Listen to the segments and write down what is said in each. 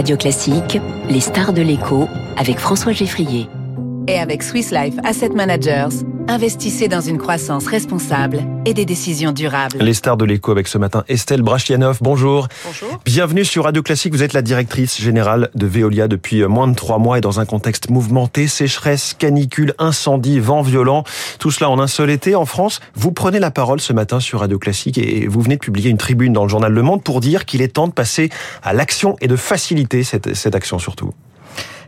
Radio Classique, les stars de l'écho avec François Geffrier. Et avec Swiss Life Asset Managers, investissez dans une croissance responsable et des décisions durables. Les stars de l'écho avec ce matin Estelle Brachianov. Bonjour. Bonjour. Bienvenue sur Radio Classique. Vous êtes la directrice générale de Veolia depuis moins de trois mois et dans un contexte mouvementé, sécheresse, canicule, incendie, vent violent. Tout cela en un seul été en France. Vous prenez la parole ce matin sur Radio Classique et vous venez de publier une tribune dans le journal Le Monde pour dire qu'il est temps de passer à l'action et de faciliter cette, cette action surtout.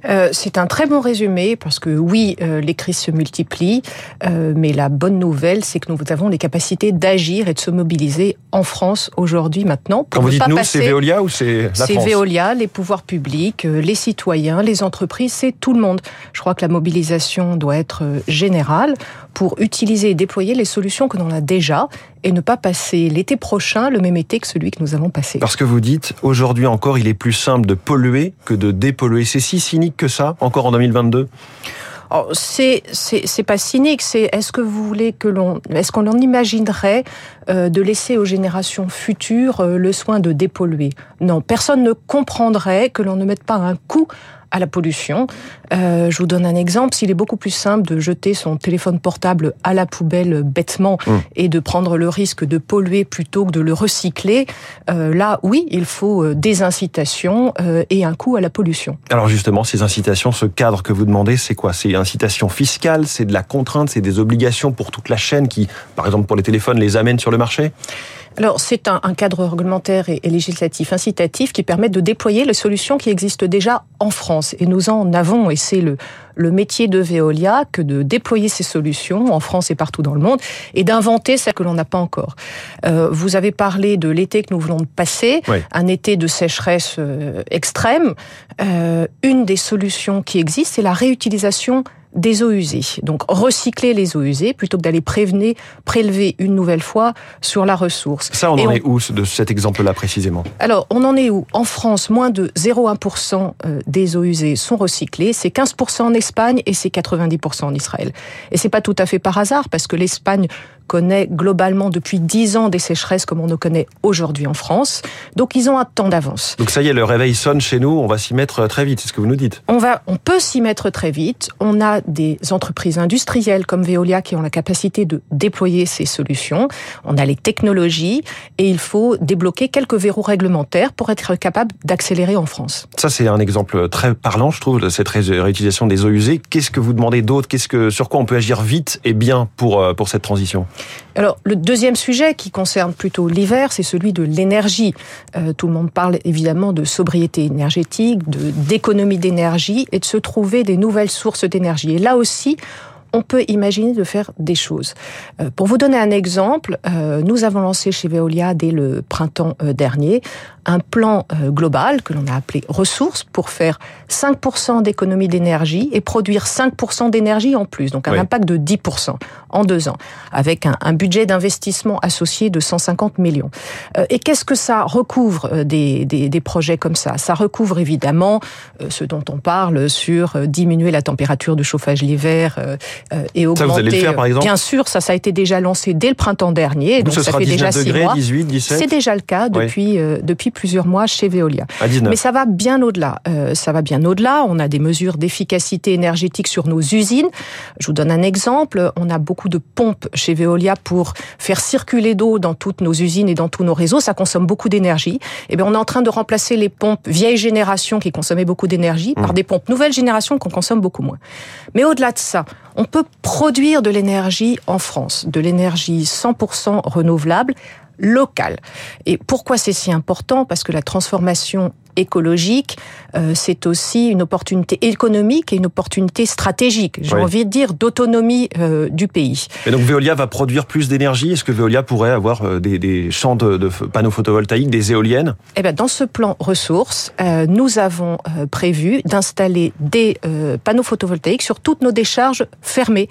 Euh, c'est un très bon résumé parce que oui, euh, les crises se multiplient, euh, mais la bonne nouvelle, c'est que nous avons les capacités d'agir et de se mobiliser en France aujourd'hui, maintenant. Quand vous dites nous, c'est Veolia ou c'est la France C'est Veolia, les pouvoirs publics, les citoyens, les entreprises, c'est tout le monde. Je crois que la mobilisation doit être générale pour utiliser et déployer les solutions que l'on a déjà et ne pas passer l'été prochain le même été que celui que nous avons passé. Parce que vous dites, aujourd'hui encore, il est plus simple de polluer que de dépolluer. C'est si cynique que ça, encore en 2022 c'est c'est pas cynique, c'est est-ce que vous voulez que l'on est-ce qu'on en imaginerait euh, de laisser aux générations futures euh, le soin de dépolluer? Non, personne ne comprendrait que l'on ne mette pas un coup à la pollution. Euh, je vous donne un exemple. S'il est beaucoup plus simple de jeter son téléphone portable à la poubelle bêtement mmh. et de prendre le risque de polluer plutôt que de le recycler, euh, là, oui, il faut euh, des incitations euh, et un coût à la pollution. Alors justement, ces incitations, ce cadre que vous demandez, c'est quoi? C'est incitation fiscale, c'est de la contrainte, c'est des obligations pour toute la chaîne qui, par exemple pour les téléphones, les amène sur le marché? Alors, c'est un, un, cadre réglementaire et, et, législatif incitatif qui permet de déployer les solutions qui existent déjà en France. Et nous en avons, et c'est le, le métier de Veolia que de déployer ces solutions en France et partout dans le monde et d'inventer celles que l'on n'a pas encore. Euh, vous avez parlé de l'été que nous venons de passer, oui. un été de sécheresse euh, extrême. Euh, une des solutions qui existent, c'est la réutilisation des eaux usées. Donc recycler les eaux usées plutôt que d'aller prévenir, prélever une nouvelle fois sur la ressource. Ça, on Et en on... est où de cet exemple-là précisément? Alors, on en est où? En France, moins de 0,1% euh, des eaux usées sont recyclées. C'est 15% en Espagne et c'est 90% en Israël. Et c'est pas tout à fait par hasard parce que l'Espagne connaît globalement depuis 10 ans des sécheresses comme on ne connaît aujourd'hui en France. Donc ils ont un temps d'avance. Donc ça y est, le réveil sonne chez nous, on va s'y mettre très vite, c'est ce que vous nous dites. On va on peut s'y mettre très vite. On a des entreprises industrielles comme Veolia qui ont la capacité de déployer ces solutions. On a les technologies et il faut débloquer quelques verrous réglementaires pour être capable d'accélérer en France. Ça c'est un exemple très parlant, je trouve, de cette réutilisation des eaux usées. Qu'est-ce que vous demandez d'autre? Qu'est-ce que sur quoi on peut agir vite et bien pour euh, pour cette transition? Alors, le deuxième sujet qui concerne plutôt l'hiver, c'est celui de l'énergie. Euh, tout le monde parle évidemment de sobriété énergétique, d'économie d'énergie et de se trouver des nouvelles sources d'énergie. Et là aussi, on peut imaginer de faire des choses. Euh, pour vous donner un exemple, euh, nous avons lancé chez Veolia dès le printemps euh, dernier un plan euh, global que l'on a appelé ressources pour faire 5% d'économie d'énergie et produire 5% d'énergie en plus, donc un oui. impact de 10% en deux ans, avec un, un budget d'investissement associé de 150 millions. Euh, et qu'est-ce que ça recouvre euh, des, des, des, projets comme ça? Ça recouvre évidemment ce dont on parle sur diminuer la température de chauffage l'hiver et augmenter. Ça, vous allez le faire, par exemple Bien sûr, ça, ça a été déjà lancé dès le printemps dernier, donc, donc ça fait déjà six mois. 18, 17 C'est déjà le cas depuis oui. depuis plusieurs mois chez Veolia. Mais ça va bien au-delà. Euh, ça va bien au-delà. On a des mesures d'efficacité énergétique sur nos usines. Je vous donne un exemple. On a beaucoup de pompes chez Veolia pour faire circuler d'eau dans toutes nos usines et dans tous nos réseaux. Ça consomme beaucoup d'énergie. Et eh bien, on est en train de remplacer les pompes vieille génération qui consommaient beaucoup d'énergie mmh. par des pompes nouvelle génération qu'on consomme beaucoup moins. Mais au-delà de ça, on peut produire de l'énergie en France, de l'énergie 100% renouvelable locale. Et pourquoi c'est si important? Parce que la transformation écologique, euh, c'est aussi une opportunité économique et une opportunité stratégique, j'ai oui. envie de dire, d'autonomie euh, du pays. Et donc Veolia va produire plus d'énergie Est-ce que Veolia pourrait avoir euh, des, des champs de, de, panneaux photovoltaïques, des éoliennes? Eh bien, dans ce plan ressources, euh, nous avons prévu d'installer des panneaux photovoltaïques sur toutes nos décharges fermées,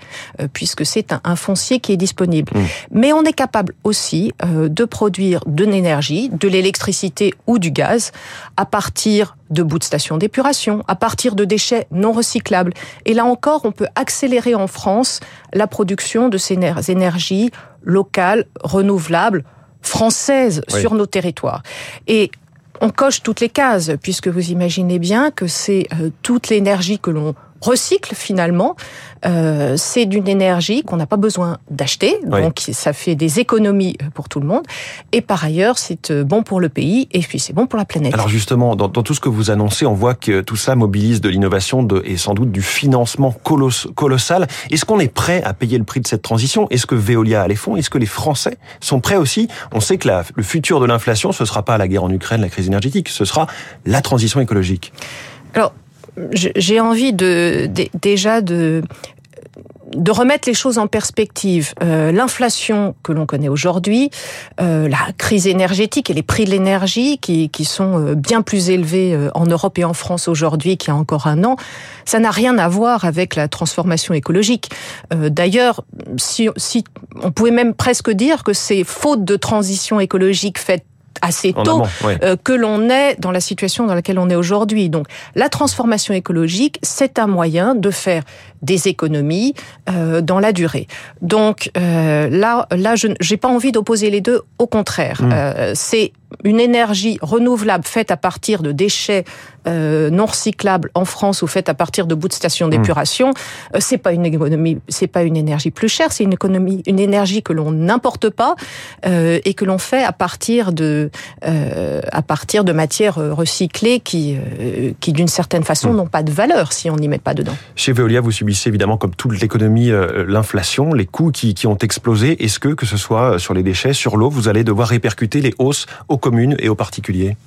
puisque c'est un, un, foncier qui est disponible. Mmh. Mais on est capable aussi de produire de l'énergie, de l'électricité ou du gaz à partir de bouts de stations d'épuration, à partir de déchets non recyclables. Et là encore, on peut accélérer en France la production de ces énergies locales, renouvelables, françaises oui. sur nos territoires. Et on coche toutes les cases, puisque vous imaginez bien que c'est toute l'énergie que l'on recycle finalement. Euh, c'est d'une énergie qu'on n'a pas besoin d'acheter, donc ça fait des économies euh, pour tout le monde. Et par ailleurs, c'est euh, bon pour le pays et puis c'est bon pour la planète. Alors justement, dans, tout ce que vous annoncez, on voit que tout ça mobilise de l'innovation et sans doute du financement colossal. Est-ce qu'on est prêt à payer le prix de cette transition? Est-ce que Veolia a les fonds? Est-ce que les Français sont prêts aussi? On sait que le futur de l'inflation, ce sera pas la guerre en Ukraine, la crise énergétique, ce sera la transition écologique. Alors, j'ai envie de, déjà de de remettre les choses en perspective. Euh, L'inflation que l'on connaît aujourd'hui, euh, la crise énergétique et les prix de l'énergie qui, qui sont euh, bien plus élevés en Europe et en France aujourd'hui qu'il y a encore un an, ça n'a rien à voir avec la transformation écologique. D'ailleurs, si, si on pouvait même presque dire que c'est faute de transition écologique faite assez tôt euh, que l'on est dans la situation dans laquelle on est aujourd'hui. Donc la transformation écologique, c'est un moyen de faire des économies euh, dans la durée. Donc euh, là, là, je n'ai pas envie d'opposer les deux. Au contraire, mmh. euh, c'est une énergie renouvelable faite à partir de déchets euh, non recyclables en France ou faite à partir de bouts de stations mmh. d'épuration, euh, c'est pas une économie, c'est pas une énergie plus chère, c'est une économie, une énergie que l'on n'importe pas euh, et que l'on fait à partir de euh, à partir de matières recyclées qui euh, qui d'une certaine façon mmh. n'ont pas de valeur si on n'y met pas dedans. Chez Veolia, vous subissez évidemment comme toute l'économie euh, l'inflation, les coûts qui, qui ont explosé. Est-ce que que ce soit sur les déchets, sur l'eau, vous allez devoir répercuter les hausses aux communes et aux particuliers?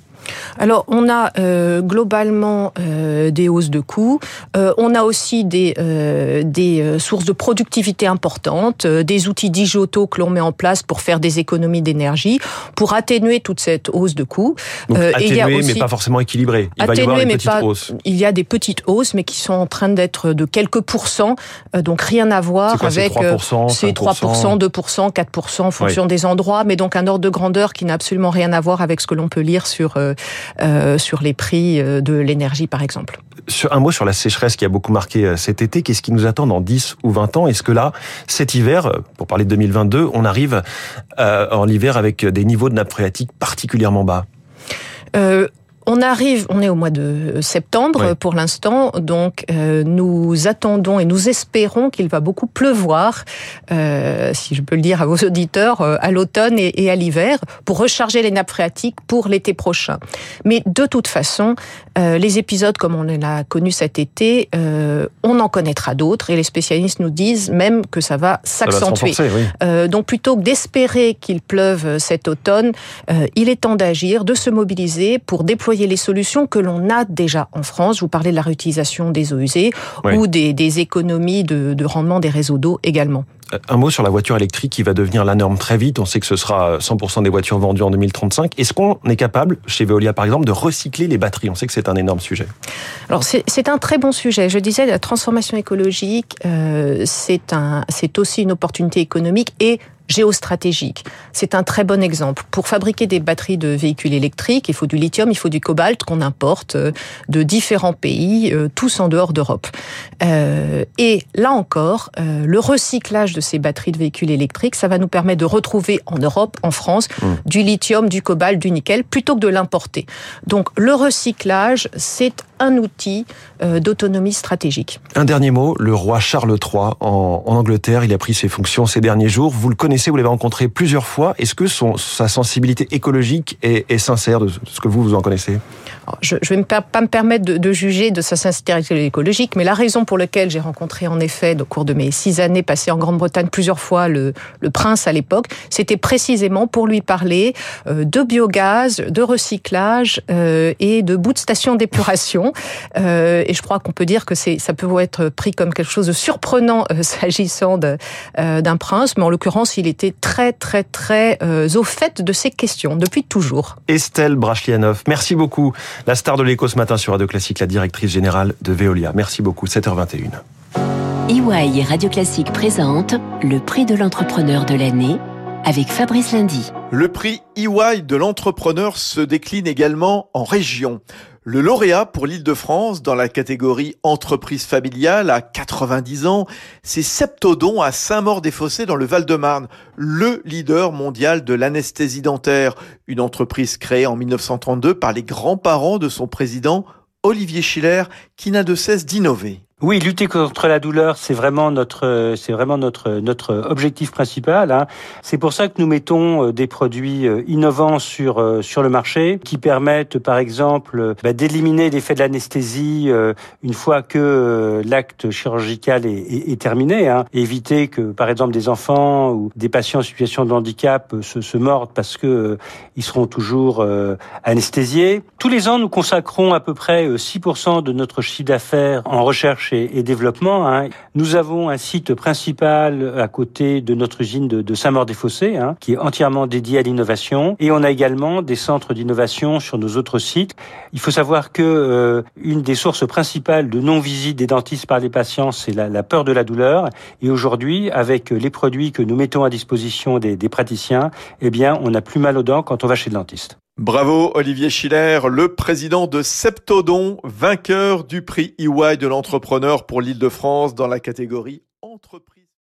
Alors, on a euh, globalement euh, des hausses de coûts. Euh, on a aussi des, euh, des euh, sources de productivité importantes, euh, des outils digitaux que l'on met en place pour faire des économies d'énergie, pour atténuer toute cette hausse de coûts. Donc, atténuer, il y a aussi, mais pas forcément équilibré. Il atténuer, va y avoir une petite pas, hausse. Il y a des petites hausses, mais qui sont en train d'être de quelques pourcents, donc rien à voir quoi, avec ces 3%, 2%, 4% en fonction oui. des endroits, mais donc un ordre de grandeur qui n'a absolument rien à voir avec ce que l'on peut lire sur euh, sur les prix euh, de l'énergie, par exemple. Sur un mot sur la sécheresse qui a beaucoup marqué euh, cet été, qu'est-ce qui nous attend dans 10 ou 20 ans? Est-ce que là, cet hiver, pour parler de 2022, on arrive euh, en hiver avec des niveaux de nappe phréatique particulièrement bas? Euh, on arrive, on est au mois de septembre oui. pour l'instant, donc euh, nous attendons et nous espérons qu'il va beaucoup pleuvoir, euh, si je peux le dire à vos auditeurs, euh, à l'automne et, et, à l'hiver, pour recharger les nappes phréatiques pour l'été prochain. Mais de toute façon, euh, les épisodes comme on l'a connu cet été, euh, on en connaîtra d'autres et les spécialistes nous disent même que ça va s'accentuer. Oui. donc plutôt que d'espérer qu'il pleuve cet automne, il est temps d'agir, de se mobiliser pour déployer les solutions que l'on a déjà en France. Je vous parlais de la réutilisation des eaux usées ou des, des économies de, de rendement des réseaux d'eau également. Euh, un mot sur la voiture électrique qui va devenir la norme très vite. On sait que ce sera 100% des voitures vendues en 2035. Est-ce qu'on est capable, chez Veolia par exemple, de recycler les batteries? On sait que c'est un énorme sujet. Alors c'est un très bon sujet. Je disais, la transformation écologique, euh, c'est un, aussi une opportunité économique et géostratégique. C'est un très bon exemple. Pour fabriquer des batteries de véhicules électriques, il faut du lithium, il faut du cobalt qu'on importe euh, de différents pays, euh, tous en dehors d'Europe. Euh, et là encore, le recyclage de ces batteries de véhicules électriques, ça va nous permettre de retrouver en Europe, en France, mmh. du lithium, du cobalt, du nickel, plutôt que de l'importer. Donc le recyclage, c'est un outil d'autonomie stratégique. Un dernier mot, le roi Charles III en, Angleterre, il a pris ses fonctions ces derniers jours. Vous le connaissez vous l'avez rencontré plusieurs fois. Est-ce que sa sensibilité écologique est, est sincère de ce que vous, vous en connaissez? Je ne vais pas me permettre de, de, juger de sa sincérité écologique, mais la raison pour laquelle j'ai rencontré en effet, au cours de mes six années passées en Grande-Bretagne plusieurs fois, le, le prince à l'époque, c'était précisément pour lui parler euh, de biogaz, de recyclage euh, et de bout de station d'épuration. Euh, et je crois qu'on peut dire que ça peut être pris comme quelque chose de surprenant euh, s'agissant euh, d'un prince, mais en l'occurrence, il était très, très, très euh, au fait de ces questions depuis toujours. Estelle Brachlianoff, merci beaucoup. La star de l'écho ce matin sur Radio Classique, la directrice générale de Veolia. Merci beaucoup, 7h21. EY et Radio Classique présente le prix de l'entrepreneur de l'année avec Fabrice Lundy. Le prix EY de l'entrepreneur se décline également en région. Le lauréat pour l'Île-de-France dans la catégorie entreprise familiale à 90 ans, c'est Septodon à Saint-Maur-des-Fossés dans le Val-de-Marne, le leader mondial de l'anesthésie dentaire, une entreprise créée en 1932 par les grands-parents de son président Olivier Schiller qui n'a de cesse d'innover. Oui, lutter contre la douleur, c'est vraiment notre, c'est vraiment notre notre objectif principal. Hein. C'est pour ça que nous mettons euh, des produits euh, innovants sur euh, sur le marché, qui permettent, par exemple, bah, d'éliminer l'effet de l'anesthésie une fois que l'acte chirurgical est, est, terminé. Hein. Éviter que, par exemple, des enfants ou des patients en situation de handicap se, se mordent parce que ils seront toujours anesthésiés. Tous les ans, nous consacrons à peu près 6% de notre chiffre d'affaires en recherche et, développement. Hein. Nous avons un site principal à côté de notre usine de, Saint-Maur-des-Fossés, hein, qui est entièrement dédié à l'innovation. Et on a également des centres d'innovation sur nos autres sites. Il faut savoir que euh, une des sources principales de non-visite des dentistes par les patients, c'est la, peur de la douleur. Et aujourd'hui, avec les produits que nous mettons à disposition des, des praticiens, eh bien, on n'a plus mal aux dents quand on va chez le dentiste. Bravo Olivier Schiller, le président de Septodon, vainqueur du prix EY de l'entrepreneur pour l'Île-de-France dans la catégorie entreprise.